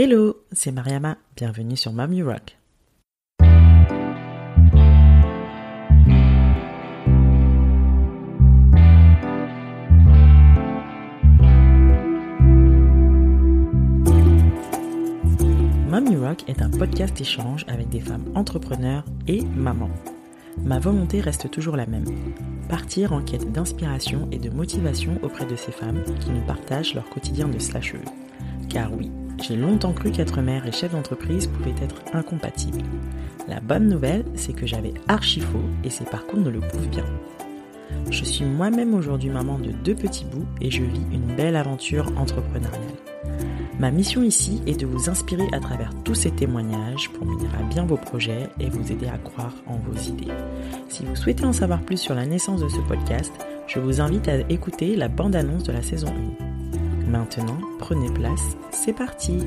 Hello, c'est Mariama, bienvenue sur Mamie Rock. Mamie Rock est un podcast échange avec des femmes entrepreneurs et mamans. Ma volonté reste toujours la même, partir en quête d'inspiration et de motivation auprès de ces femmes qui nous partagent leur quotidien de slasheuse. Car oui, j'ai longtemps cru qu'être mère et chef d'entreprise pouvaient être incompatibles. La bonne nouvelle, c'est que j'avais archi faux et ces parcours ne le prouvent bien. Je suis moi-même aujourd'hui maman de deux petits bouts et je vis une belle aventure entrepreneuriale. Ma mission ici est de vous inspirer à travers tous ces témoignages pour mener à bien vos projets et vous aider à croire en vos idées. Si vous souhaitez en savoir plus sur la naissance de ce podcast, je vous invite à écouter la bande-annonce de la saison 1. Maintenant, prenez place, c'est parti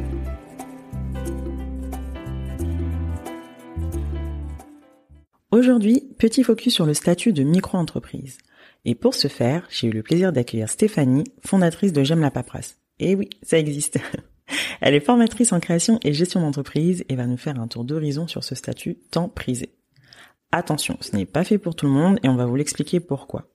Aujourd'hui, petit focus sur le statut de micro-entreprise. Et pour ce faire, j'ai eu le plaisir d'accueillir Stéphanie, fondatrice de J'aime la paperasse. Et oui, ça existe. Elle est formatrice en création et gestion d'entreprise et va nous faire un tour d'horizon sur ce statut tant prisé. Attention, ce n'est pas fait pour tout le monde et on va vous l'expliquer pourquoi.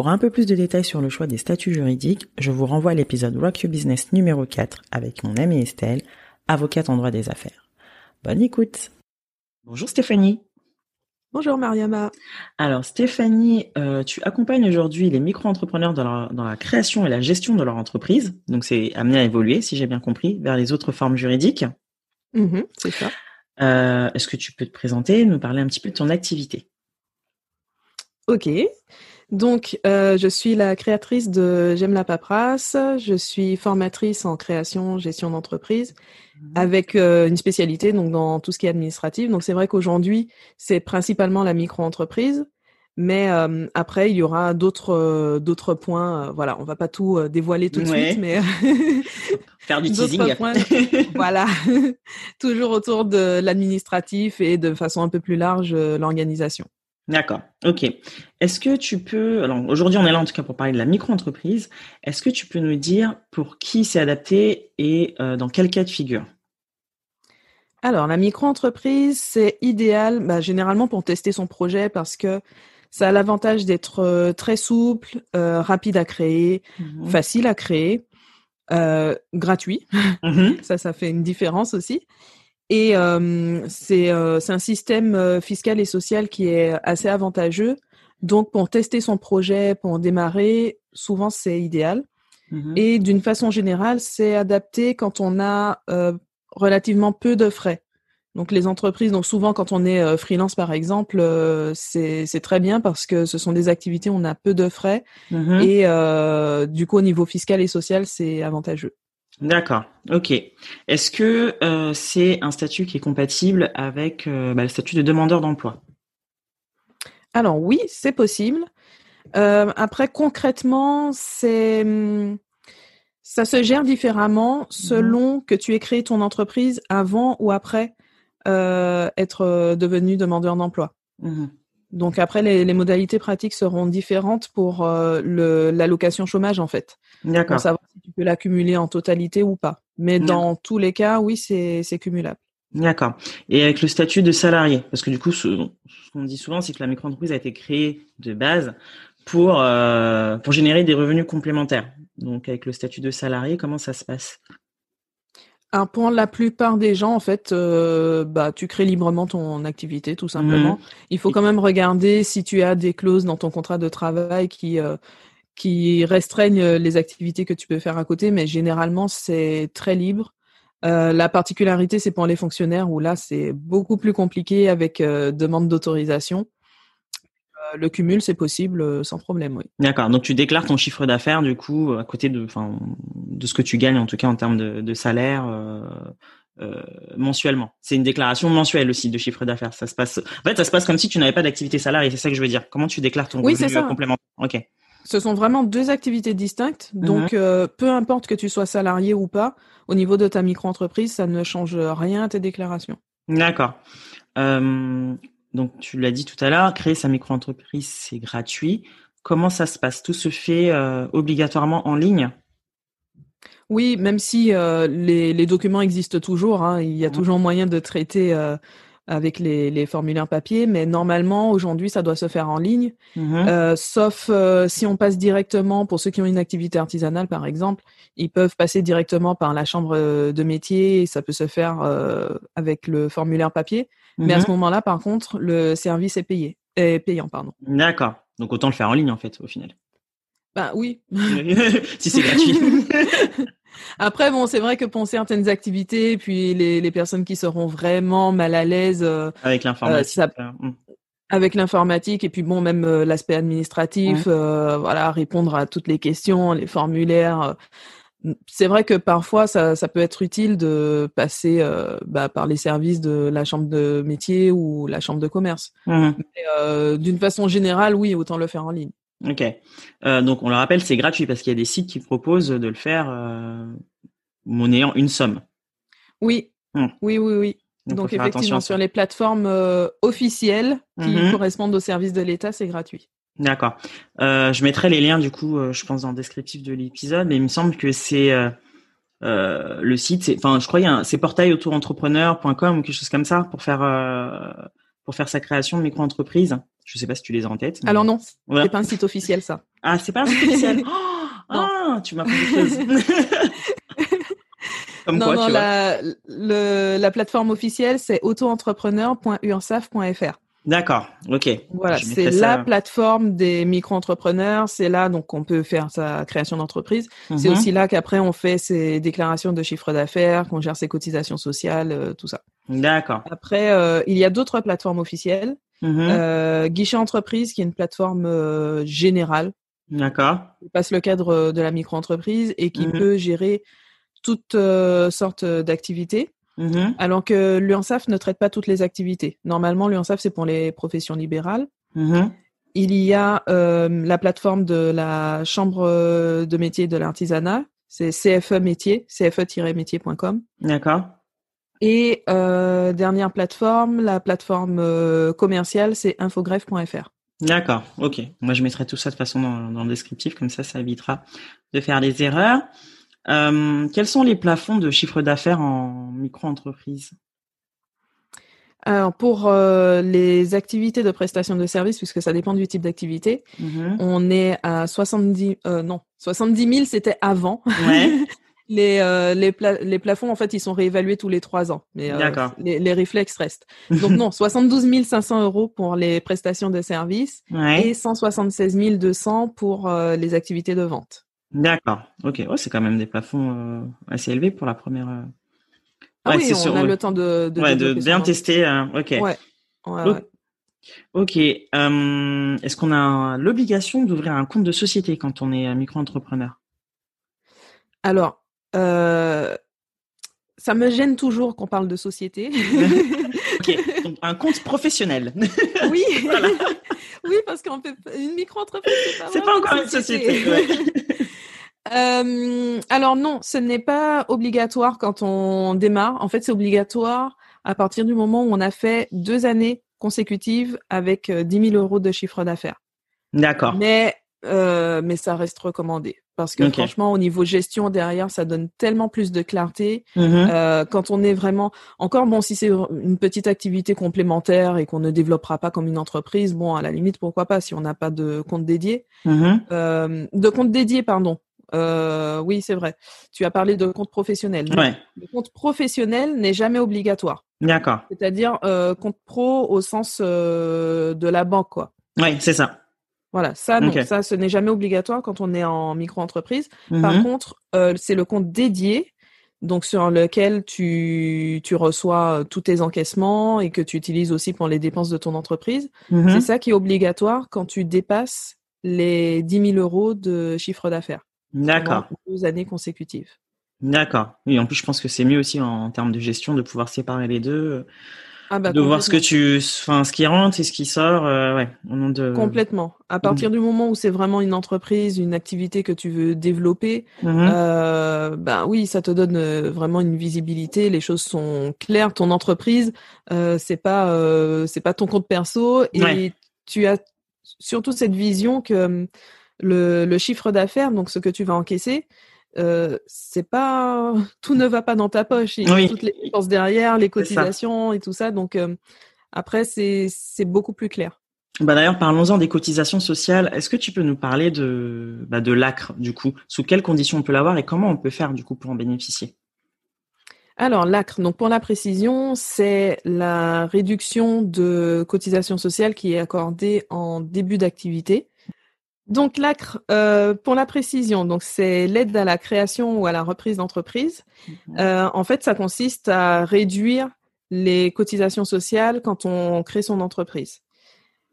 Pour un peu plus de détails sur le choix des statuts juridiques, je vous renvoie à l'épisode Rock Your Business numéro 4 avec mon amie Estelle, avocate en droit des affaires. Bonne écoute Bonjour Stéphanie Bonjour Mariama. Alors Stéphanie, euh, tu accompagnes aujourd'hui les micro-entrepreneurs dans, dans, la création et la gestion de leur entreprise. Donc c'est amené à évoluer, si j'ai bien compris, vers les autres formes juridiques. Mmh c'est ça. Euh, Est-ce que tu peux te présenter, nous parler un petit peu de ton activité? Ok. Donc, euh, je suis la créatrice de J'aime la paperasse. Je suis formatrice en création, gestion d'entreprise, mmh. avec euh, une spécialité donc dans tout ce qui est administratif. Donc, c'est vrai qu'aujourd'hui, c'est principalement la micro-entreprise, mais euh, après, il y aura d'autres euh, d'autres points. Voilà, on va pas tout dévoiler tout de Ouais. suite, mais Faire du d'autres teasing. points. voilà, toujours autour de l'administratif et de façon un peu plus large l'organisation. D'accord, ok. Est-ce que tu peux, alors aujourd'hui on est là en tout cas pour parler de la micro-entreprise, est-ce que tu peux nous dire pour qui c'est adapté et euh, dans quel cas de figure? Alors, la micro-entreprise, c'est idéal bah, généralement pour tester son projet parce que ça a l'avantage d'être euh, très souple, euh, rapide à créer, Mhm. facile à créer, gratuit. Mhm. Ça, ça fait une différence aussi. Et euh, c'est euh, c'est un système euh, fiscal et social qui est assez avantageux. Donc, pour tester son projet, pour démarrer, souvent c'est idéal. Mhm. Et d'une façon générale, c'est adapté quand on a euh, relativement peu de frais. Donc les entreprises, donc souvent quand on est euh, freelance par exemple, euh, c'est très bien parce que ce sont des activités où on a peu de frais Mhm. et du coup au niveau fiscal et social, c'est avantageux. D'accord, ok. Est-ce que euh, c'est un statut qui est compatible avec euh, bah, le statut de demandeur d'emploi? Alors oui, c'est possible. Euh, après concrètement, c'est hum, ça se gère différemment selon que tu aies créé ton entreprise avant ou après être devenu demandeur d'emploi. Mhm. Donc après, les, les modalités pratiques seront différentes pour euh, le- l'allocation chômage en fait, pour D'accord. savoir si tu peux l'accumuler en totalité ou pas. Mais D'accord. dans tous les cas, oui, c'est c'est cumulable. D'accord. Et avec le statut de salarié, parce que du coup, ce, ce qu'on dit souvent, c'est que la micro-entreprise a été créée de base pour euh, pour générer des revenus complémentaires. Donc, avec le statut de salarié, comment ça se passe? Alors pour la plupart des gens, en fait, euh, bah tu crées librement ton activité, tout simplement. Il faut quand même regarder si tu as des clauses dans ton contrat de travail qui euh, qui restreignent les activités que tu peux faire à côté, mais généralement c'est très libre. Euh, la particularité, c'est pour les fonctionnaires où là c'est beaucoup plus compliqué avec euh, demande d'autorisation. Le cumul, c'est possible euh, sans problème, oui. D'accord. Donc, tu déclares ton chiffre d'affaires, du coup, à côté de, enfin, de ce que tu gagnes, en tout cas en termes de, de salaire. euh, euh, mensuellement. C'est une déclaration mensuelle aussi de chiffre d'affaires. Ça se passe. En fait, ça se passe comme si tu n'avais pas d'activité salariée. C'est ça que je veux dire. Comment tu déclares ton Oui, revenu complémentaire? Ok. Ce sont vraiment deux activités distinctes. Donc, euh, peu importe que tu sois salarié ou pas, au niveau de ta micro-entreprise, ça ne change rien à tes déclarations. D'accord. Euh, donc, tu l'as dit tout à l'heure, créer sa micro-entreprise, c'est gratuit. Comment ça se passe? Tout se fait euh, obligatoirement en ligne? Oui, même si euh, les, les, documents existent toujours, hein, il y a toujours moyen de traiter euh, avec les, les, formulaires papier, mais normalement aujourd'hui ça doit se faire en ligne, Mmh. sauf si on passe directement, pour ceux qui ont une activité artisanale par exemple, ils peuvent passer directement par la chambre de métier, et ça peut se faire avec le formulaire papier, Mmh. mais à ce moment-là par contre le service est payé, est payant pardon. D'accord, donc autant le faire en ligne en fait au final. Bah oui. si c'est gratuit. Après, bon, c'est vrai que pour certaines activités, puis les, les personnes qui seront vraiment mal à l'aise euh, avec l'informatique, euh, ça... mmh. avec l'informatique, et puis bon, même euh, l'aspect administratif, mmh. voilà, répondre à toutes les questions, les formulaires. C'est vrai que parfois, ça, ça, peut être utile de passer euh, bah, par les services de la chambre de métier ou la chambre de commerce. Mmh. Euh, D'une façon générale, oui, autant le faire en ligne. Ok. Euh, donc on le rappelle, c'est gratuit parce qu'il y a des sites qui proposent de le faire monnayant une somme. Oui, mmh. oui, oui, oui. Donc, donc effectivement, sur les plateformes officielles qui mmh. correspondent au service de l'État, c'est gratuit. D'accord. Euh, je mettrai les liens du coup, euh, je pense dans le descriptif de l'épisode, mais il me semble que c'est euh, le site, enfin je crois c'est portailautoentrepreneur.com ou quelque chose comme ça pour faire pour faire sa création de micro-entreprise. Je sais pas si tu les as en tête. Mais... Alors non, ouais. c'est pas un site officiel ça. Ah, c'est pas un site officiel. oh, ah, tu m'as. Comme non, quoi, non, tu la, le, la plateforme officielle, c'est autoentrepreneur.ursaf.fr. D'accord, ok. Voilà, c'est la plateforme des micro-entrepreneurs. C'est là donc qu'on peut faire sa création d'entreprise. Mm -hmm. C'est aussi là qu'après on fait ses déclarations de chiffre d'affaires, qu'on gère ses cotisations sociales, euh, tout ça. D'accord. Après, euh, il y a d'autres plateformes officielles. Mm -hmm. euh, Guichet Entreprise, qui est une plateforme euh, générale. D'accord. Qui passe le cadre de la micro-entreprise et qui Mhm. peut gérer toutes euh, sortes d'activités. Mhm. Alors que l'UNSAF ne traite pas toutes les activités. Normalement, l'UNSAF, c'est pour les professions libérales. Mhm. Il y a euh, la plateforme de la Chambre de métier de l'artisanat, c'est CFE métier, cfe-métier.com. D'accord. Et euh, dernière plateforme, la plateforme euh, commerciale, c'est infogreffe.fr. D'accord, ok. Moi, je mettrai tout ça de façon dans, dans le descriptif, comme ça, ça évitera de faire des erreurs. Euh, quels sont les plafonds de chiffre d'affaires en micro-entreprise? Alors, pour euh, les activités de prestation de services, puisque ça dépend du type d'activité, Mhm. on est à 70, euh, non, 70 000, c'était avant. Ouais. les, euh, les, pla- les plafonds, en fait, ils sont réévalués tous les trois ans. Mais euh, les, les réflexes restent. Donc, non, 72 500 euros pour les prestations de services Ouais. et 176 200 pour euh, les activités de vente. D'accord. Ok. Ouais, c'est quand même des plafonds euh, assez élevés pour la première. euh, Ah Ouais, oui, on a le temps de, de, ouais, de développer bien tester. euh, ok. Ouais. Ok. Est-ce qu'on a l'obligation d'ouvrir un compte de société quand on est euh, micro-entrepreneur? Alors, ça me gêne toujours qu'on parle de société. Ok. Donc un compte professionnel. oui, oui, parce qu'une micro-entreprise, c'est pas, C'est pas encore une société. ouais. Euh, alors non, ce n'est pas obligatoire quand on démarre. En fait, c'est obligatoire à partir du moment où on a fait deux années consécutives avec euh, 10 000 euros de chiffre d'affaires. D'accord. Mais euh, mais ça reste recommandé parce que franchement, au niveau gestion derrière, ça donne tellement plus de clarté. Mhm. Euh, quand on est vraiment encore bon, si c'est une petite activité complémentaire et qu'on ne développera pas comme une entreprise, bon, à la limite, pourquoi pas si on n'a pas de compte dédié, Mhm. euh, de compte dédié, pardon. Euh, oui, c'est vrai. Tu as parlé de compte professionnel. Ouais. Le compte professionnel n'est jamais obligatoire. D'accord. C'est-à-dire euh, compte pro au sens euh, de la banque, quoi. Ouais, c'est ça. Voilà, ça, non, ça, ce n'est jamais obligatoire quand on est en micro-entreprise. Par Mhm. contre, euh, c'est le compte dédié, donc sur lequel tu, tu reçois tous tes encaissements et que tu utilises aussi pour les dépenses de ton entreprise. Mhm. C'est ça qui est obligatoire quand tu dépasses les 10 000 euros de chiffre d'affaires D'accord. deux années consécutives. D'accord. Oui, en plus, je pense que c'est mieux aussi en, en termes de gestion de pouvoir séparer les deux, Ah bah, de voir ce que tu, enfin, ce qui rentre et ce qui sort, euh, ouais, au nom de. Complètement. À partir du moment où c'est vraiment une entreprise, une activité que tu veux développer. Euh, ben oui, ça te donne euh, vraiment une visibilité. Les choses sont claires. Ton entreprise, euh, c'est pas euh, c'est pas ton compte perso et Ouais. tu as surtout cette vision que hum, le, le chiffre d'affaires, donc ce que tu vas encaisser, c'est pas tout ne va pas dans ta poche. Il y a toutes les dépenses derrière, les cotisations et tout ça. Donc après, c'est beaucoup plus clair. Bah d'ailleurs, parlons-en des cotisations sociales. Est-ce que tu peux nous parler de, bah de l'ACRE, du coup? Sous quelles conditions on peut l'avoir et comment on peut faire, du coup, pour en bénéficier? Alors, l'ACRE, donc pour la précision, c'est la réduction de cotisation sociale qui est accordée en début d'activité. Donc, l'ACRE, euh, pour la précision, donc c'est l'aide à la création ou à la reprise d'entreprise. Mhm. Euh, en fait, ça consiste à réduire les cotisations sociales quand on crée son entreprise.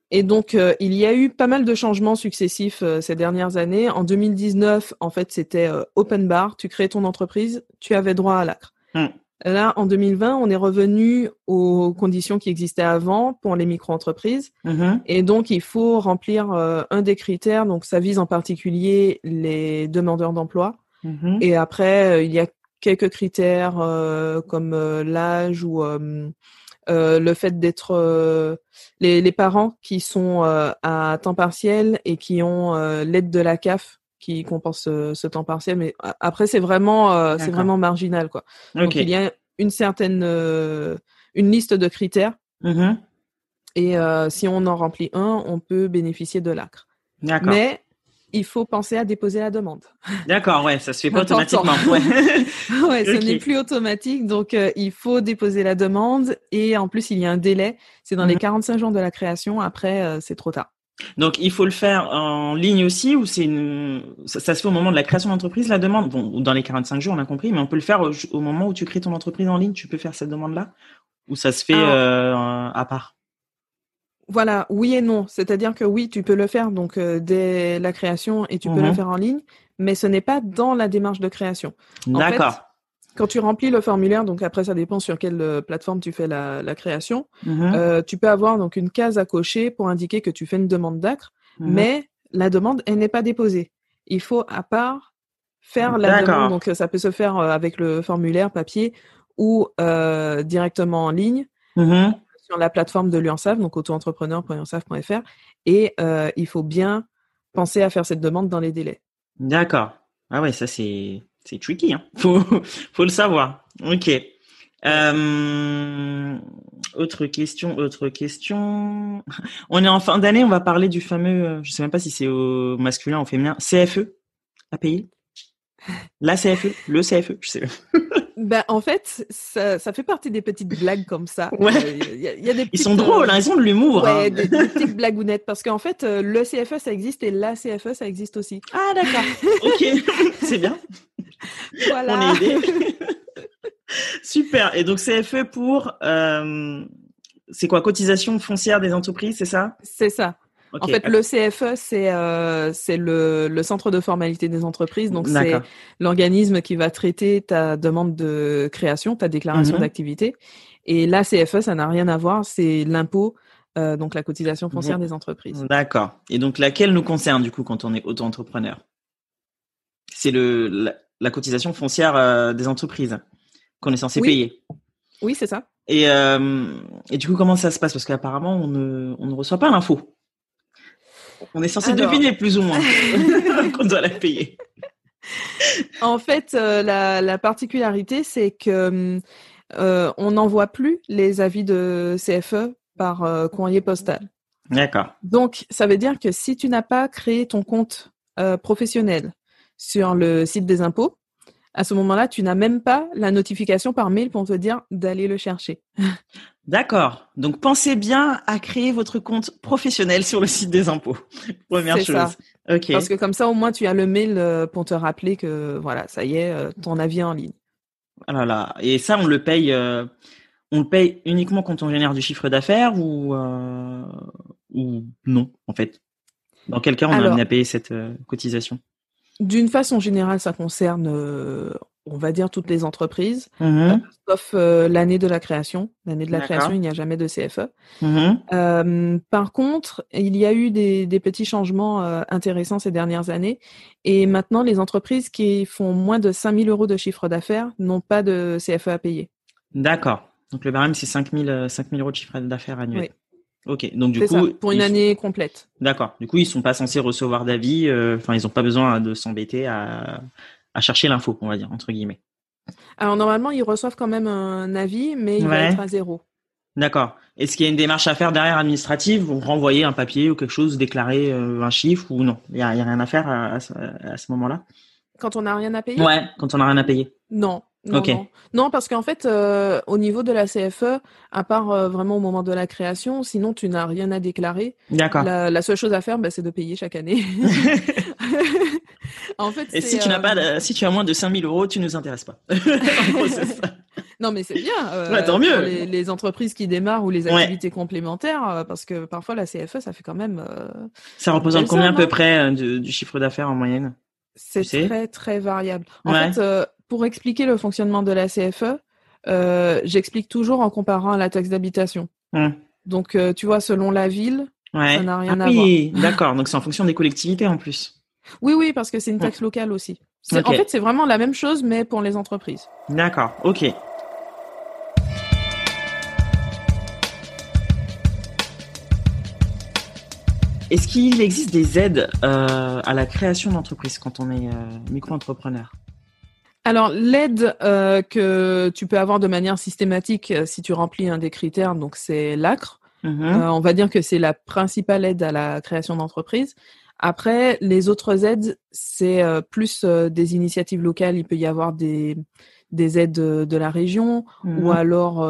Et donc, euh, il y a eu pas mal de changements successifs ces dernières années. En 2019, en fait, c'était open bar. Tu crées ton entreprise, tu avais droit à l'ACRE. Hmm. Là, en 2020, on est revenu aux conditions qui existaient avant pour les micro-entreprises. Mm-hmm. Et donc, il faut remplir un des critères. Donc, ça vise en particulier les demandeurs d'emploi. Mm-hmm. Et après, il y a quelques critères comme l'âge ou euh, le fait d'être euh, les, les, parents qui sont euh, à temps partiel et qui ont l'aide de la CAF qui compense ce temps partiel. Mais après, c'est vraiment, c'est vraiment marginal, quoi. Donc, il y a une certaine, une liste de critères. Mmh et si on en remplit un, on peut bénéficier de l'ACRE. Mais il faut penser à déposer la demande. D'accord, ouais, ça se fait pas automatiquement. Ouais, ce n'est plus automatique, donc euh, il faut déposer la demande et en plus il y a un délai, c'est dans les 45 mhm. jours de la création. Après, euh, c'est trop tard. Donc il faut le faire en ligne aussi ou c'est une... ça, se fait au moment de la création d'entreprise la demande? Bon, dans les 45 jours, on a compris, mais on peut le faire au, moment où tu crées ton entreprise en ligne. Tu peux faire cette demande là ou ça se fait euh, à part? Voilà, oui et non. C'est-à-dire que oui, tu peux le faire donc euh, dès la création et tu peux le mhm. faire en ligne, mais ce n'est pas dans la démarche de création. D'accord. Quand tu remplis le formulaire, donc après ça dépend sur quelle euh, plateforme tu fais la, création, mhm. euh, tu peux avoir donc une case à cocher pour indiquer que tu fais une demande d'acre, mhm. mais la demande elle n'est pas déposée. Il faut à part faire la demande. Donc ça peut se faire avec le formulaire papier ou directement en ligne sur la plateforme de l'UNSAF, donc auto-entrepreneur.unsaf.fr, et euh, il faut bien penser à faire cette demande dans les délais. D'accord. Ah ouais, ça c'est c'est tricky, hein. Faut faut le savoir. Ok. Euh, autre question, autre question. On est en fin d'année, on va parler du fameux, euh, je sais même pas si c'est au masculin ou au féminin, CFE à payer. La CFE, le CFE, je sais. Ben, en fait, ça, ça, fait partie des petites blagues comme ça. Ouais. Euh, y a, des ils sont drôles, hein, ils ont de l'humour. Ouais, hein. des, petites blagounettes. Parce qu'en fait, euh, le CFE, ça existe et la CFE, ça existe aussi. Ah, d'accord. ok, c'est bien. Voilà. On est aidé. Super. Et donc, CFE pour, euh, c'est quoi, cotisation foncière des entreprises, c'est ça? C'est ça. En fait, le CFE, c'est euh, le, le, centre de formalité des entreprises. Donc, c'est l'organisme qui va traiter ta demande de création, ta déclaration mhm. d'activité. Et la CFE, ça n'a rien à voir. C'est l'impôt, euh, donc la cotisation foncière des entreprises. D'accord. Et donc, laquelle nous concerne, du coup, quand on est auto-entrepreneur? C'est le la, cotisation foncière euh, des entreprises qu'on est censé payer. Oui, c'est ça. Et, euh, et du coup, comment ça se passe? Parce qu'apparemment, on ne, on ne reçoit pas l'info. On est censé deviner plus ou moins qu'on doit la payer. En fait, euh, la, particularité, c'est que on n'envoie plus les avis de CFE par courrier postal. D'accord. Donc, ça veut dire que si tu n'as pas créé ton compte professionnel sur le site des impôts, à ce moment-là, tu n'as même pas la notification par mail pour te dire d'aller le chercher. D'accord. Donc pensez bien à créer votre compte professionnel sur le site des impôts. Première chose. Ça. Parce que comme ça, au moins, tu as le mail euh, pour te rappeler que voilà, ça y est, euh, ton avis est en ligne. Voilà. Ah Et ça, on le paye. Euh, on le paye uniquement quand on génère du chiffre d'affaires ou ou non, en fait? Dans quel cas on a amené à payer cette cotisation? D'une façon générale, ça concerne on va dire toutes les entreprises, mmh euh, sauf euh, l'année de la création. L'année de la création, il n'y a jamais de CFE. Mmh euh, par contre, il y a eu des, petits changements intéressants ces dernières années. Et maintenant, les entreprises qui font moins de 5 000 euros de chiffre d'affaires n'ont pas de CFE à payer. D'accord. Donc le barème, c'est 5 000, euros de chiffre d'affaires annuel. Oui. Ok, donc du coup, pour une année complète. D'accord. Du coup, ils sont pas censés recevoir d'avis. Enfin, ils n'ont pas besoin de s'embêter à, à chercher l'info, on va dire entre guillemets. Alors normalement, ils reçoivent quand même un avis, mais il va être à zéro. D'accord. Est-ce qu'il y a une démarche à faire derrière administrative Vous renvoyer un papier ou quelque chose, déclarer euh, un chiffre ou non? Il n'y a, rien à faire à, ce, moment-là? Quand on n'a rien à payer? Ouais, quand on n'a rien à payer. Non. Non, non. parce qu'en fait, euh, au niveau de la CFE, à part euh, vraiment au moment de la création, sinon tu n'as rien à déclarer. D'accord. La, seule chose à faire, bah, c'est de payer chaque année. en fait, et si tu n'as pas, si tu as moins de 5000 euros, tu nous intéresses pas. Non, mais c'est bien. Euh, tant mieux. Les, entreprises qui démarrent ou les activités complémentaires, euh, parce que parfois la CFE, ça fait quand même. Euh, ça représente combien à peu près du chiffre d'affaires en moyenne? C'est très très variable. En fait, pour expliquer le fonctionnement de la CFE, j'explique toujours en comparant à la taxe d'habitation. Hum. Donc, tu vois, selon la ville, ça n'a rien ah à oui, d'accord. Donc, c'est en fonction des collectivités en plus. Oui, oui, parce que c'est une taxe locale aussi. En fait, c'est vraiment la même chose, mais pour les entreprises. D'accord, ok. Est-ce qu'il existe des aides euh, à la création d'entreprise quand on est euh, micro-entrepreneur? Alors l'aide euh, que tu peux avoir de manière systématique si tu remplis un des critères, donc c'est l'ACRE. Mhm. on va dire que c'est la principale aide à la création d'entreprise. Après, les autres aides, c'est plus des initiatives locales. Il peut y avoir des, des aides de, la région ou mhm. alors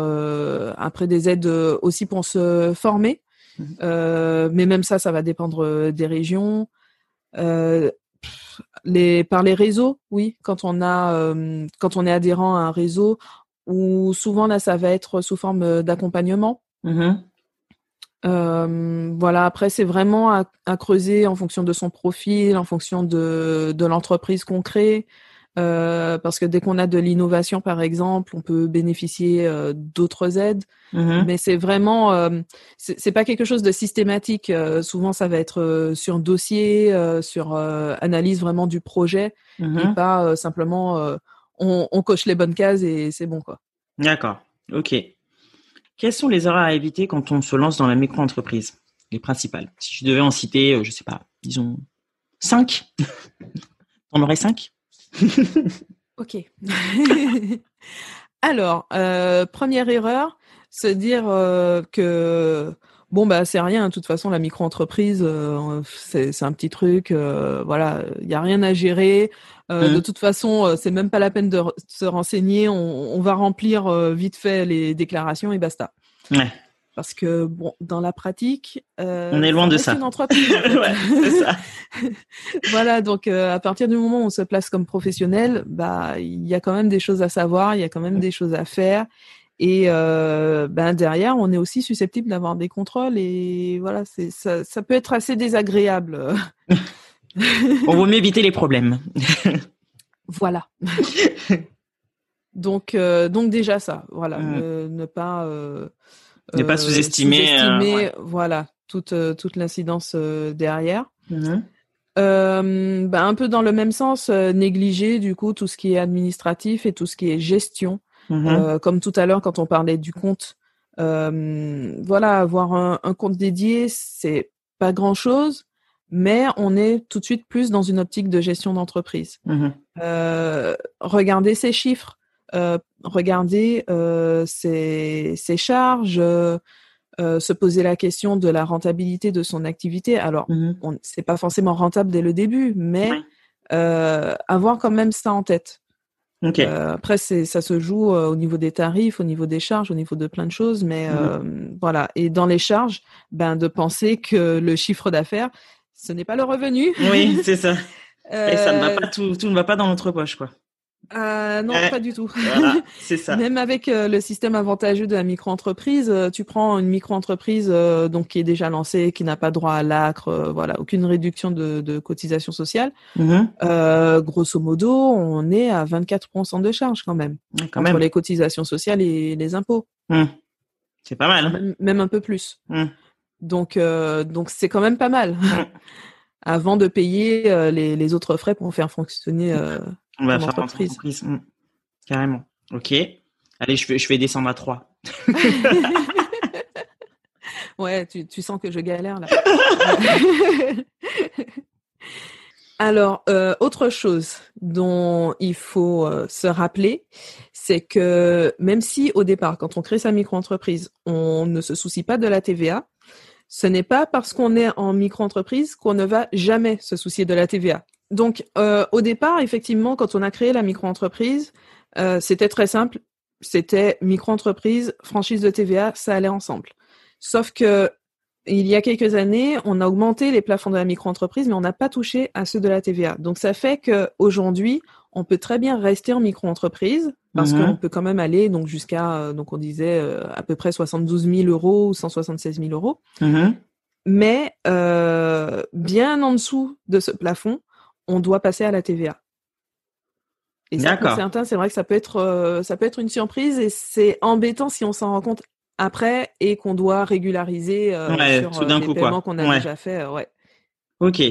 après des aides aussi pour se former. Mhm. Euh, mais même ça, ça va dépendre euh, des régions. Euh, les, par les réseaux, oui, quand on a, quand on est adhérent à un réseau, ou souvent là, ça va être sous forme d'accompagnement. Mhm. voilà, après, c'est vraiment à, creuser en fonction de son profil, en fonction de, de l'entreprise qu'on crée. Euh, parce que dès qu'on a de l'innovation, par exemple, on peut bénéficier euh, d'autres aides. Mm-hmm. Mais c'est vraiment, euh, c'est pas quelque chose de systématique. souvent, ça va être sur dossier, sur analyse vraiment du projet, et mm-hmm. pas simplement on, on, coche les bonnes cases et c'est bon quoi. D'accord. Ok. Quelles sont les erreurs à éviter quand on se lance dans la micro-entreprise? Les principales. Si tu devais en citer, je sais pas, disons cinq. T'en aurais cinq? Ok. Alors, euh, première erreur, se dire euh, que bon bah c'est rien. De toute façon, la micro-entreprise, euh, c'est un petit truc. voilà, il y a rien à gérer. De mmh. toute façon, c'est même pas la peine de se renseigner. On, on va remplir vite fait les déclarations et basta. Ouais. Parce que bon, dans la pratique, euh, on est loin de ça. Une entreprise, ouais, ça. voilà, donc euh, à partir du moment où on se place comme professionnel, bah il y a quand même des choses à savoir, il y a quand même des choses à faire, et euh, ben derrière, on est aussi susceptible d'avoir des contrôles et voilà, c'est ça, ça peut être assez désagréable. on vaut mieux éviter les problèmes. voilà. donc donc déjà ça, voilà, mm. ne, ne, pas ne pas euh, sous-estimer. Euh, voilà, toute, euh, toute l'incidence derrière. Mhm. bah, un peu dans le même sens, négliger du coup tout ce qui est administratif et tout ce qui est gestion. Mhm. comme tout à l'heure quand on parlait du compte. voilà, avoir un, un compte dédié, c'est pas grand chose, mais on est tout de suite plus dans une optique de gestion d'entreprise. Mhm. regardez ces chiffres. Euh, regarder euh, ses, charges, euh, se poser la question de la rentabilité de son activité. Alors, mmh c'est pas forcément rentable dès le début, mais avoir quand même ça en tête. après, ça se joue au niveau des tarifs, au niveau des charges, au niveau de plein de choses, mais mmh voilà. Et dans les charges, ben de penser que le chiffre d'affaires, ce n'est pas le revenu. Oui, c'est ça. Et ça ne va pas tout, tout ne va pas dans notre poche, quoi. Euh, non, pas du tout. c'est ça. Même avec euh, le système avantageux de la micro-entreprise, euh, tu prends une micro-entreprise donc qui est déjà lancée, qui n'a pas droit à l'acre, voilà, aucune réduction de, de cotisation sociale. Mm-hmm. grosso modo, on est à 24% de charge quand même quand entre les cotisations sociales et les impôts. Mm. C'est pas mal. Hein. Même, un peu plus. Mm. Donc, donc c'est quand même pas mal. Mm. Avant de payer les, les, autres frais pour faire fonctionner on va faire entreprise. entreprise. Mmh. Carrément. Ok. Allez, je vais, je vais descendre à 3. ouais, tu, tu, sens que je galère là. Alors, euh, autre chose dont il faut euh, se rappeler, c'est que même si au départ, quand on crée sa micro-entreprise, on ne se soucie pas de la TVA, ce n'est pas parce qu'on est en micro-entreprise qu'on ne va jamais se soucier de la TVA. Donc, euh, au départ, effectivement, quand on a créé la micro-entreprise, c'était très simple. C'était micro-entreprise, franchise de TVA, ça allait ensemble. Sauf que il y a quelques années, on a augmenté les plafonds de la micro-entreprise, mais on n'a pas touché à ceux de la TVA. Donc ça fait qu'aujourd'hui, on peut très bien rester en micro-entreprise parce mhm. qu'on peut quand même aller donc jusqu'à euh, donc on disait euh, à peu près 72 000 euros ou 176 000 euros. Mhm. Mais euh, bien en dessous de ce plafond, on doit passer à la TVA. Et ça, pour certains, c'est vrai que ça peut être ça peut être une surprise et c'est embêtant si on s'en rend compte après et qu'on doit régulariser euh, sur euh, les paiements qu'on a déjà fait. Euh, ouais. Ok.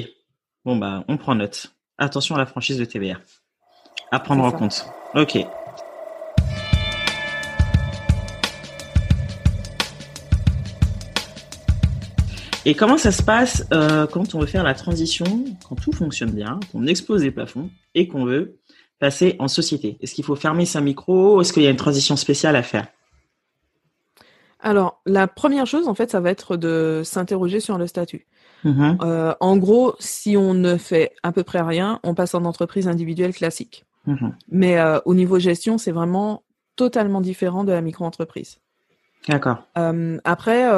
Bon bah on prend note. Attention à la franchise de TVA. À prendre en compte. Ok. Et comment ça se passe quand on veut faire la transition, quand tout fonctionne bien, qu'on expose les plafonds et qu'on veut passer en société? Est-ce qu'il faut fermer sa micro? Est-ce qu'il y a une transition spéciale à faire? Alors, la première chose, en fait, ça va être de s'interroger sur le statut. Mm-hmm. Euh, en gros, si on ne fait à peu près rien, on passe en entreprise individuelle classique. Mm-hmm. Mais euh, au niveau gestion, c'est vraiment totalement différent de la micro-entreprise. D'accord. Euh, après,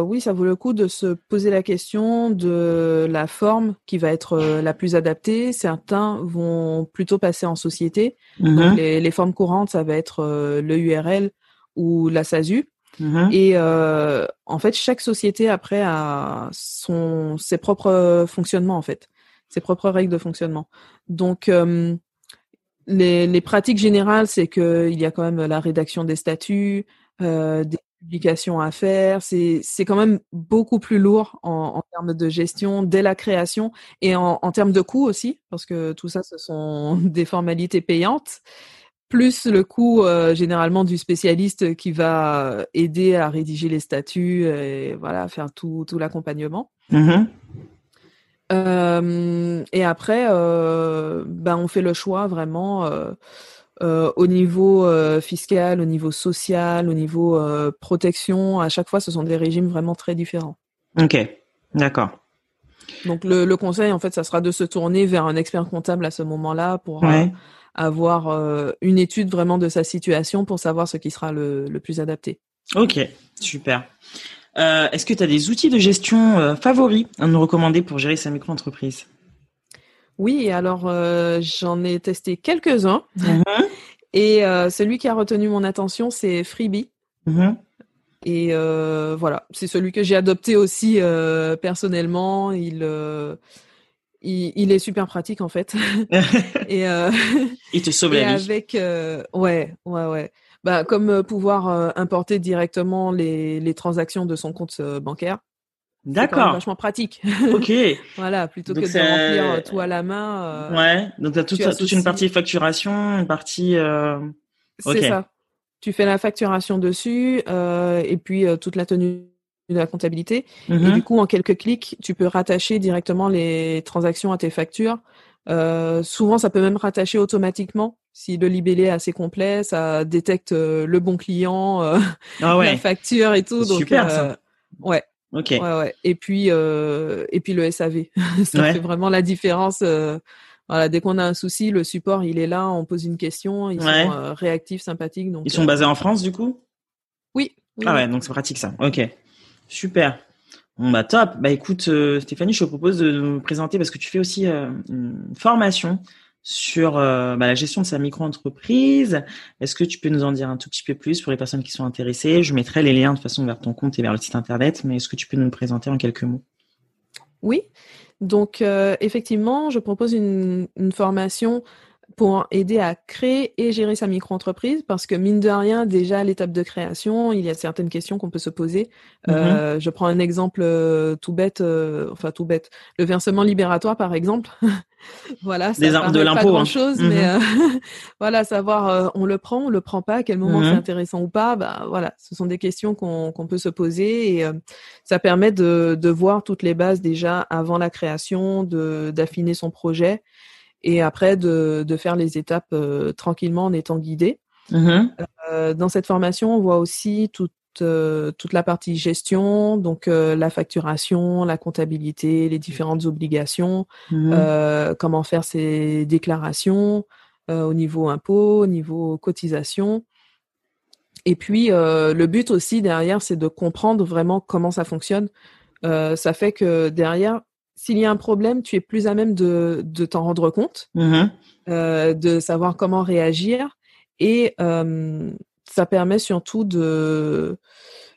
oui, ça vaut le coup de se poser la question de la forme qui va être la plus adaptée. Certains vont plutôt passer en société. Mm-hmm. Donc les, les, formes courantes, ça va être le URL ou la SASU. Mm-hmm. Et euh, en fait, chaque société après a son ses propres fonctionnements en fait, ses propres règles de fonctionnement. Donc euh, les, pratiques générales, c'est que il y a quand même la rédaction des statuts, euh, des publications à faire. C'est quand même beaucoup plus lourd en, termes de gestion dès la création et en, en termes de coûts aussi, parce que tout ça, ce sont des formalités payantes plus le coût euh, généralement du spécialiste qui va aider à rédiger les statuts et voilà faire tout, tout l'accompagnement. Mm-hmm. Euh, et après, euh, ben on fait le choix vraiment au niveau fiscal, au niveau social, au niveau protection. À chaque fois, ce sont des régimes vraiment très différents. Ok, d'accord. Donc le, le, conseil, en fait, ça sera de se tourner vers un expert comptable à ce moment-là pour avoir euh, une étude vraiment de sa situation pour savoir ce qui sera le, le plus adapté. Ok, super. Euh, Est-ce que tu as des outils de gestion euh, favoris à nous recommander pour gérer sa micro-entreprise? Oui, alors euh, j'en ai testé quelques-uns. Mhm. Et celui qui a retenu mon attention, c'est Freebie. Mhm. Et voilà, c'est celui que j'ai adopté aussi personnellement. Il il, est super pratique en fait. et il te sauve la vie. Avec ouais, ouais, ouais. Bah comme euh, pouvoir importer directement les, les transactions de son compte bancaire. D'accord. Vachement pratique. Ok. voilà, plutôt que de remplir tout à la main. ouais. Donc as toute, toute une partie facturation, une partie. C'est ça. Tu fais la facturation dessus et puis toute la tenue de la comptabilité. Et mm-hmm. du coup, en quelques clics, tu peux rattacher directement les transactions à tes factures. Euh, souvent, ça peut même rattacher automatiquement. Si le libellé est assez complet, ça détecte euh, le bon client, euh, ah la facture et tout. Donc, Super ça. Ouais. Ok. Ouais, ouais. Et puis, et puis le SAV. ça fait vraiment la différence. voilà, dès qu'on a un souci, le support, il est là, on pose une question, ils sont réactifs, sympathiques. Donc, ils sont basés en France, du coup? Oui. ah ouais, donc c'est pratique ça. Ok. Super. Bon bah top. Bah écoute euh, Stéphanie, je te propose de nous présenter parce que tu fais aussi euh, une formation sur euh, bah, la gestion de sa micro-entreprise. Est-ce que tu peux nous en dire un tout petit peu plus pour les personnes qui sont intéressées? Je mettrai les liens de façon vers ton compte et vers le site internet, mais est-ce que tu peux nous le présenter en quelques mots? Oui. Donc effectivement, je propose une formation pour aider à créer et gérer sa micro-entreprise parce que mine de rien, déjà à l'étape de création, il y a certaines questions qu'on peut se poser. Mm-hmm. Euh, je prends un exemple euh, tout bête, euh, enfin tout bête, le versement libératoire par exemple. voilà, ça Des de l'impôt, grand hein. chose, mais mm-hmm. voilà, savoir on le prend, on le prend pas, à quel moment c'est mm-hmm. intéressant ou pas. Bah voilà, ce sont des questions qu'on qu'on peut se poser et ça permet de de voir toutes les bases déjà avant la création, de d'affiner son projet et après de, de faire les étapes euh, tranquillement en étant guidé. Mm-hmm. Euh, dans cette formation, on voit aussi toute euh, toute la partie gestion, donc la facturation, la comptabilité, les différentes obligations, mm-hmm. comment faire ses déclarations au niveau impôt, au niveau cotisation. Et puis le but aussi derrière, c'est de comprendre vraiment comment ça fonctionne. ça fait que derrière, s'il y a un problème, tu es plus à même de, de t'en rendre compte, mm-hmm. euh, de savoir comment réagir. Et euh, ça permet surtout de...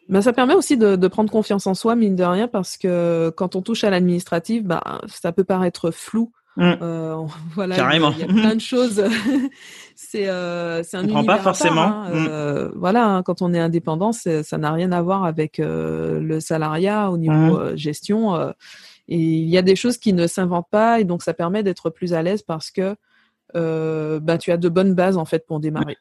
Ben, ça permet aussi de, de, prendre confiance en soi, mine de rien, parce que quand on touche à l'administratif, bah, ça peut paraître flou. Mm. Euh, voilà, Carrément. Il y, a plein de choses. c'est euh, un on pas forcément. Hein. Mm. Euh, voilà, hein, quand on est indépendant, ça n'a rien à voir avec le salariat au niveau mm. gestion. Et il y a des choses qui ne s'inventent pas et donc ça permet d'être plus à l'aise parce que euh, bah, tu as de bonnes bases en fait pour démarrer.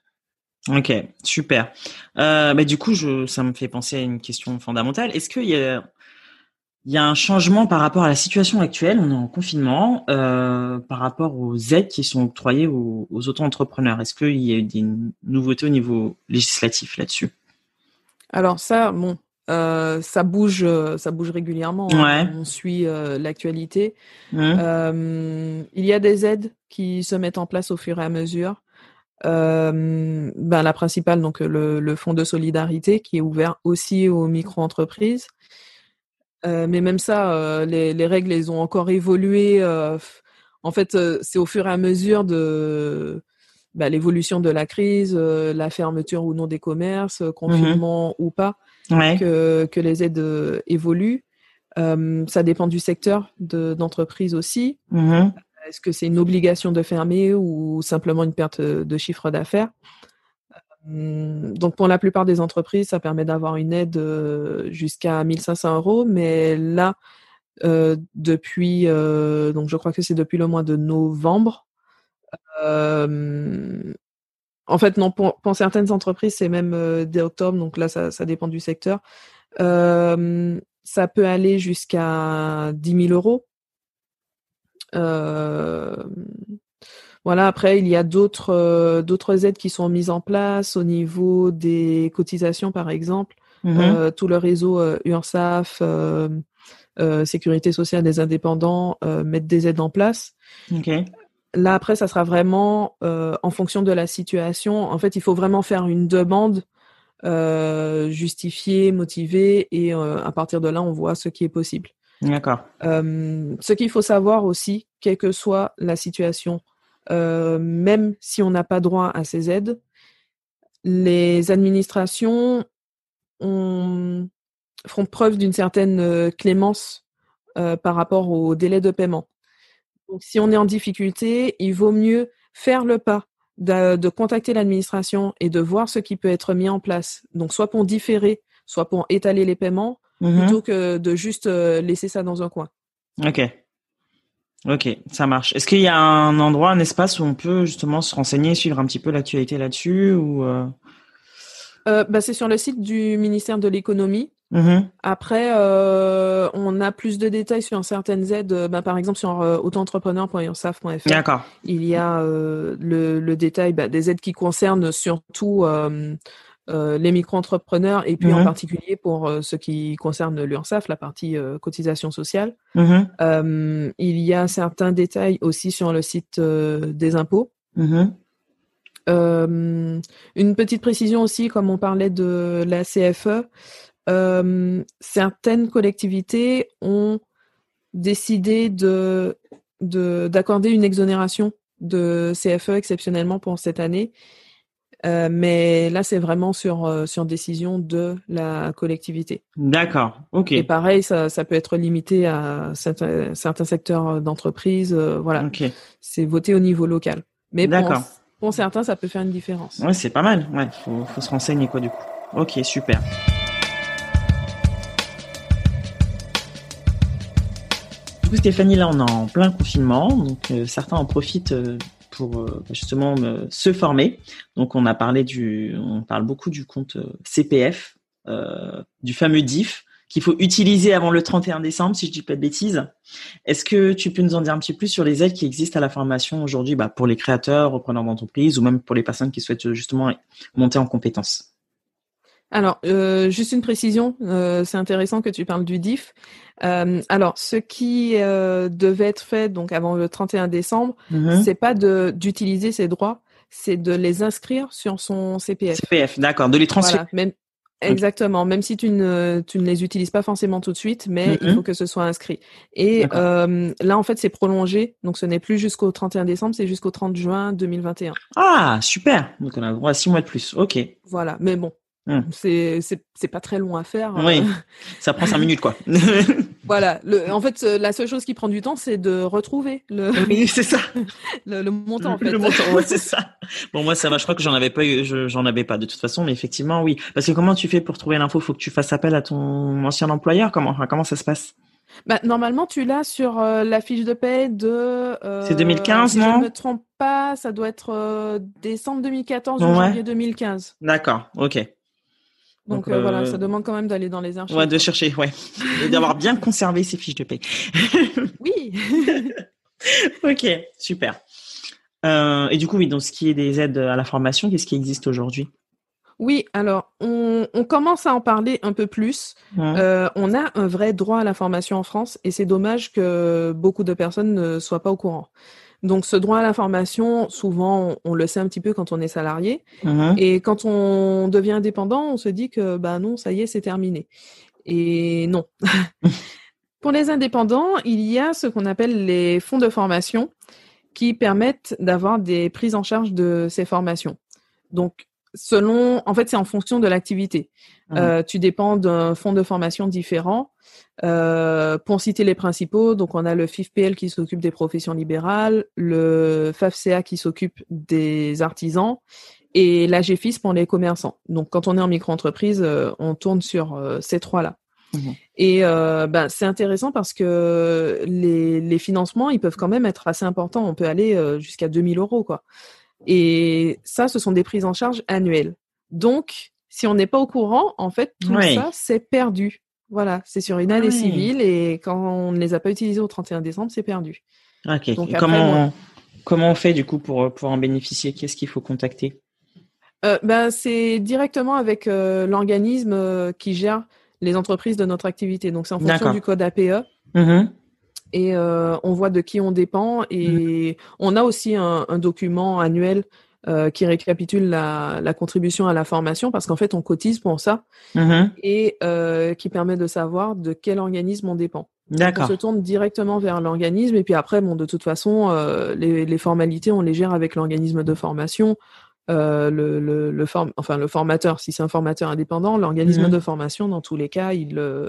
Ok, super. Euh, bah, du coup, je, ça me fait penser à une question fondamentale. Est-ce qu'il y a, il y a un changement par rapport à la situation actuelle? On est en confinement euh, par rapport aux aides qui sont octroyées aux, aux auto-entrepreneurs. Est-ce qu'il y a eu des nouveautés au niveau législatif là-dessus? Alors ça, bon, euh, ça bouge, euh, ça bouge régulièrement. Hein. On suit euh, l'actualité. Mmh. il y a des aides qui se mettent en place au fur et à mesure. ben, la principale, donc le, le, fonds de solidarité, qui est ouvert aussi aux micro-entreprises. mais même ça, les, les, règles, elles ont encore évolué. en fait, c'est au fur et à mesure de ben, l'évolution de la crise, la fermeture ou non des commerces, mmh confinement ou pas que, que, les aides euh, évoluent. Euh, ça dépend du secteur d'entreprise aussi. Mm-hmm. Est-ce que c'est une obligation de fermer ou simplement une perte de chiffre d'affaires? Euh, donc pour la plupart des entreprises, ça permet d'avoir une aide jusqu'à 1500 euros, mais là, depuis, donc je crois que c'est depuis le mois de novembre, en fait, non, pour, certaines entreprises, c'est même euh, dès octobre, donc là, ça, dépend du secteur. Euh, ça peut aller jusqu'à 10 000 euros. Euh, voilà, après, il y a d'autres d'autres aides qui sont mises en place au niveau des cotisations, par exemple. Mmh tout le réseau URSAF, Sécurité sociale des indépendants mettent des aides en place. Là, après, ça sera vraiment euh, en fonction de la situation. En fait, il faut vraiment faire une demande euh, justifiée, motivée, et euh, à partir de là, on voit ce qui est possible. D'accord. ce qu'il faut savoir aussi, quelle que soit la situation, même si on n'a pas droit à ces aides, les administrations feront preuve d'une certaine clémence par rapport au délai de paiement. Donc, si on est en difficulté, il vaut mieux faire le pas de, contacter l'administration et de voir ce qui peut être mis en place. Donc, soit pour différer, soit pour étaler les paiements, mhm. plutôt que de juste euh, laisser ça dans un coin. Ok. Ok, ça marche. Est-ce qu'il y a un endroit, un espace où on peut justement se renseigner, suivre un petit peu l'actualité là-dessus ou euh? Euh, bah, C'est sur le site du ministère de l'économie. Mm-hmm. Après, euh, on a plus de détails sur certaines aides. Euh, bah, par exemple, sur euh, autoentrepreneur.ursaf.fr. D'accord. Il y a euh, le, le, détail bah, des aides qui concernent surtout les micro-entrepreneurs et puis en mm-hmm. particulier pour ce qui concerne l'URSAF, la partie cotisation sociale. Mm-hmm. il y a certains détails aussi sur le site des impôts. une petite précision aussi, comme on parlait de la CFE, euh, certaines collectivités ont décidé de d'accorder une exonération de CFE exceptionnellement pour cette année. Euh, mais là, c'est vraiment sur, euh, sur décision de la collectivité. D'accord, ok. Et pareil, ça, ça peut être limité à certains, certains secteurs d'entreprise. voilà, okay. c'est voté au niveau local. Mais pour, pour, certains, ça peut faire une différence. Ouais, c'est pas mal. Ouais, faut, faut se renseigner quoi du coup. Ok, super. Coup, Stéphanie, là, on est en plein confinement, euh, certains en profitent euh, pour euh, justement se former. Donc, on a parlé du, on parle beaucoup du compte CPF, du fameux DIF qu'il faut utiliser avant le 31 décembre, si je dis pas de bêtises. Est-ce que tu peux nous en dire un petit peu plus sur les aides qui existent à la formation aujourd'hui, bah, pour les créateurs, repreneurs d'entreprise, ou même pour les personnes qui souhaitent justement monter en compétences? Alors, euh, juste une précision, euh, c'est intéressant que tu parles du DIF. Euh, alors, ce qui devait être fait donc avant le 31 décembre, mm-hmm. c'est pas de d'utiliser ses droits, c'est de les inscrire sur son CPF. CPF, d'accord, de les transférer. même, exactement, même si tu ne tu ne les utilises pas forcément tout de suite, mais il mm-hmm. faut que ce soit inscrit. Et là, en fait, c'est prolongé, donc ce n'est plus jusqu'au 31 décembre, c'est jusqu'au 30 juin 2021. Ah, super. Donc on a droit à six mois de plus. Ok. Voilà, mais bon, Mmh. C'est c'est pas très long à faire. Oui, euh. ça prend cinq minutes quoi. voilà. Le, en fait, la seule chose qui prend du temps, c'est de retrouver le. Oui, c'est ça. Le, le, montant en fait. Le montant, ouais, c'est ça. Bon, moi ça va. Je crois que j'en avais pas, j'en avais pas de toute façon, mais effectivement, oui. Parce que comment tu fais pour trouver l'info? Faut que tu fasses appel à ton ancien employeur? Comment, enfin, comment ça se passe? Bah, normalement, tu l'as sur euh, la fiche de paie de. Euh, c'est 2015, si non Je ne me trompe pas, ça doit être décembre 2014 ou janvier 2015. D'accord, ok. Donc, euh, voilà, ça euh, demande quand même d'aller dans les archives. Ouais, de chercher, ouais. Et d'avoir bien conservé ses fiches de paie. oui. ok, super. Euh, et du coup, oui, dans ce qui est des aides à la formation, qu'est-ce qui existe aujourd'hui? Oui, alors on, commence à en parler un peu plus. on a un vrai droit à la formation en France et c'est dommage que beaucoup de personnes ne soient pas au courant. Donc ce droit à l'information, souvent on, le sait un petit peu quand on est salarié, mhm. et quand on devient indépendant, on se dit que bah non, ça y est, c'est terminé. Et non. Pour les indépendants, il y a ce qu'on appelle les fonds de formation qui permettent d'avoir des prises en charge de ces formations. Donc selon, en fait, c'est en fonction de l'activité. Mhm. Euh, tu dépends d'un fonds de formation différent. Euh, pour citer les principaux, donc on a le FIFPL qui s'occupe des professions libérales, le FAFCA qui s'occupe des artisans et l'AGFIS pour les commerçants. Donc quand on est en micro-entreprise, euh, on tourne sur ces trois-là. Mhm. Et ben, c'est intéressant parce que les, les, financements, ils peuvent quand même être assez importants. On peut aller jusqu'à 2000 euros, quoi. Et ça, ce sont des prises en charge annuelles. Donc, si on n'est pas au courant, en fait, tout ça, c'est perdu. Voilà, c'est sur une année civile et quand on ne les a pas utilisés au 31 décembre, c'est perdu. Ok. comment, comment on fait du coup pour, pour en bénéficier? Qu'est-ce qu'il faut contacter? Euh, ben, C'est directement avec euh, l'organisme euh, qui gère les entreprises de notre activité. Donc, c'est en fonction du code APE. Mmh et on voit de qui on dépend. Et mmh. on a aussi un, un document annuel euh, qui récapitule la, la, contribution à la formation parce qu'en fait on cotise pour ça mm-hmm. et euh, qui permet de savoir de quel organisme on dépend. D'accord. On se tourne directement vers l'organisme et puis après bon de toute façon euh, les, les, formalités on les gère avec l'organisme de formation. Euh, le, le, le form... enfin le formateur si c'est un formateur indépendant l'organisme mm-hmm. de formation dans tous les cas il euh,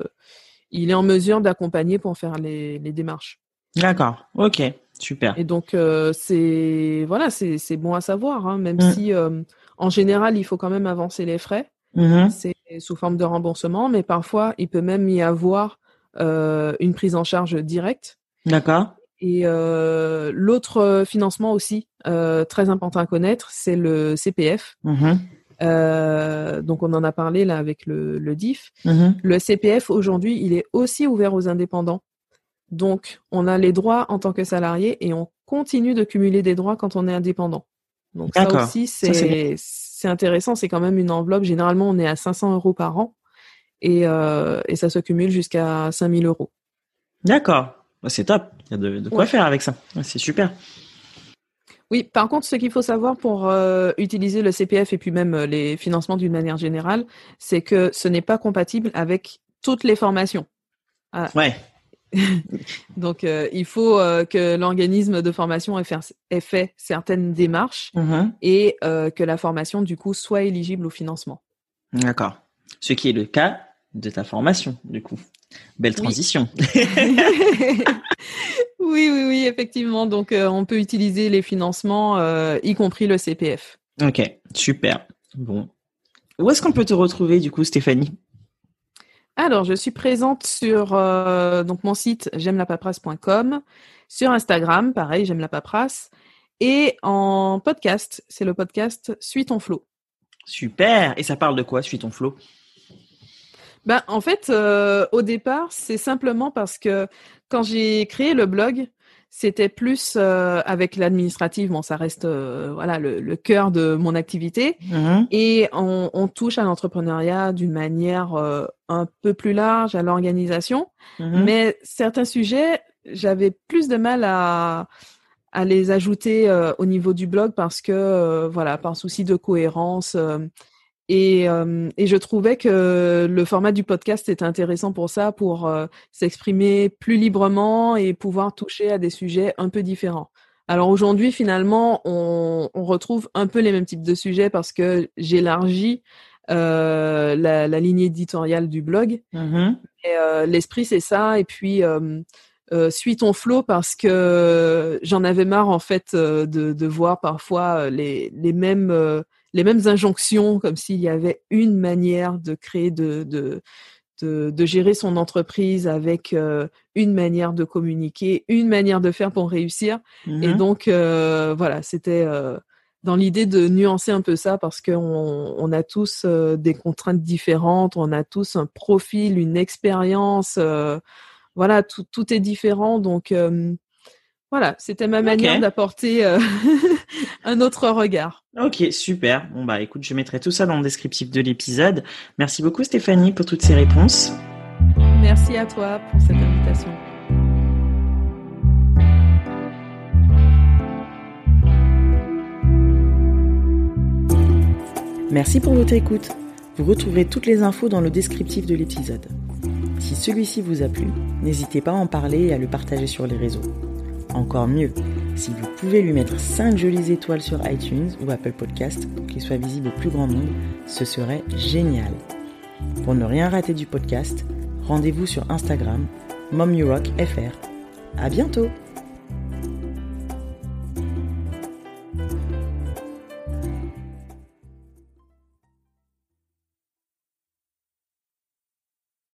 il est en mesure d'accompagner pour faire les, les démarches. D'accord, ok. Super. Et donc euh, c'est voilà, c'est bon à savoir, hein, même mm. si euh, en général il faut quand même avancer les frais. Mm-hmm. C'est sous forme de remboursement, mais parfois il peut même y avoir euh, une prise en charge directe. D'accord. Et l'autre financement aussi très important à connaître, c'est le CPF. Mm-hmm. donc on en a parlé là avec le, le DIF. Le CPF aujourd'hui, il est aussi ouvert aux indépendants. Donc, on a les droits en tant que salarié et on continue de cumuler des droits quand on est indépendant. Donc ça aussi, c'est intéressant. C'est quand même une enveloppe. Généralement, on est à 500 euros par an et, euh, et ça se cumule jusqu'à 5000 euros. D'accord. Bah, c'est top. Il y a de, quoi faire avec ça. C'est super. Oui, par contre, ce qu'il faut savoir pour euh, utiliser le CPF et puis même euh, les financements d'une manière générale, c'est que ce n'est pas compatible avec toutes les formations. Ah, ouais. Donc, euh, il faut euh, que l'organisme de formation ait fait, certaines démarches mm-hmm. et euh, que la formation, du coup, soit éligible au financement. D'accord. Ce qui est le cas de ta formation, du coup. Belle transition. Oui, oui, oui, effectivement. Donc, on peut utiliser les financements, y compris le CPF. Ok, super. Bon. Où est-ce qu'on peut te retrouver, du coup, Stéphanie? Alors, je suis présente sur donc mon site j'aime la paperasse.com, sur Instagram, pareil, j'aime la paperasse, et en podcast, c'est le podcast Suis ton flow. Super. Et ça parle de quoi, Suis ton flow ben, en fait, euh, au départ, c'est simplement parce que quand j'ai créé le blog, c'était plus euh, avec l'administrative. Bon, ça reste euh, voilà le, cœur de mon activité. Mm-hmm. Et on, touche à l'entrepreneuriat d'une manière un peu plus large, à l'organisation. Mm-hmm. Mais certains sujets, j'avais plus de mal à à les ajouter euh, au niveau du blog parce que euh, voilà par souci de cohérence euh, et, et, je trouvais que le format du podcast était intéressant pour ça pour s'exprimer plus librement et pouvoir toucher à des sujets un peu différents. Alors aujourd'hui finalement on, on retrouve un peu les mêmes types de sujets parce que j'élargis la, la, ligne éditoriale du blog. Mmh l'esprit c'est ça et puis euh, suis ton flow parce que j'en avais marre en fait euh, de, de, voir parfois euh, les, les mêmes euh, les mêmes injonctions comme s'il y avait une manière de créer de de, de, de gérer son entreprise avec une manière de communiquer une manière de faire pour réussir et mmh donc voilà c'était dans l'idée de nuancer un peu ça parce qu'on on a tous des contraintes différentes on a tous un profil une expérience voilà, tout, tout est différent. Donc, euh, voilà, c'était ma manière d'apporter euh, un autre regard. Ok, super. Bon, bah écoute, je mettrai tout ça dans le descriptif de l'épisode. Merci beaucoup Stéphanie pour toutes ces réponses. Merci à toi pour cette invitation. Merci pour votre écoute. Vous retrouverez toutes les infos dans le descriptif de l'épisode. Si celui-ci vous a plu, n'hésitez pas à en parler et à le partager sur les réseaux. Encore mieux, si vous pouvez lui mettre 5 jolies étoiles sur iTunes ou Apple Podcast pour qu'il soit visible au plus grand nombre, ce serait génial. Pour ne rien rater du podcast, rendez-vous sur Instagram, MomUrockFR. À bientôt!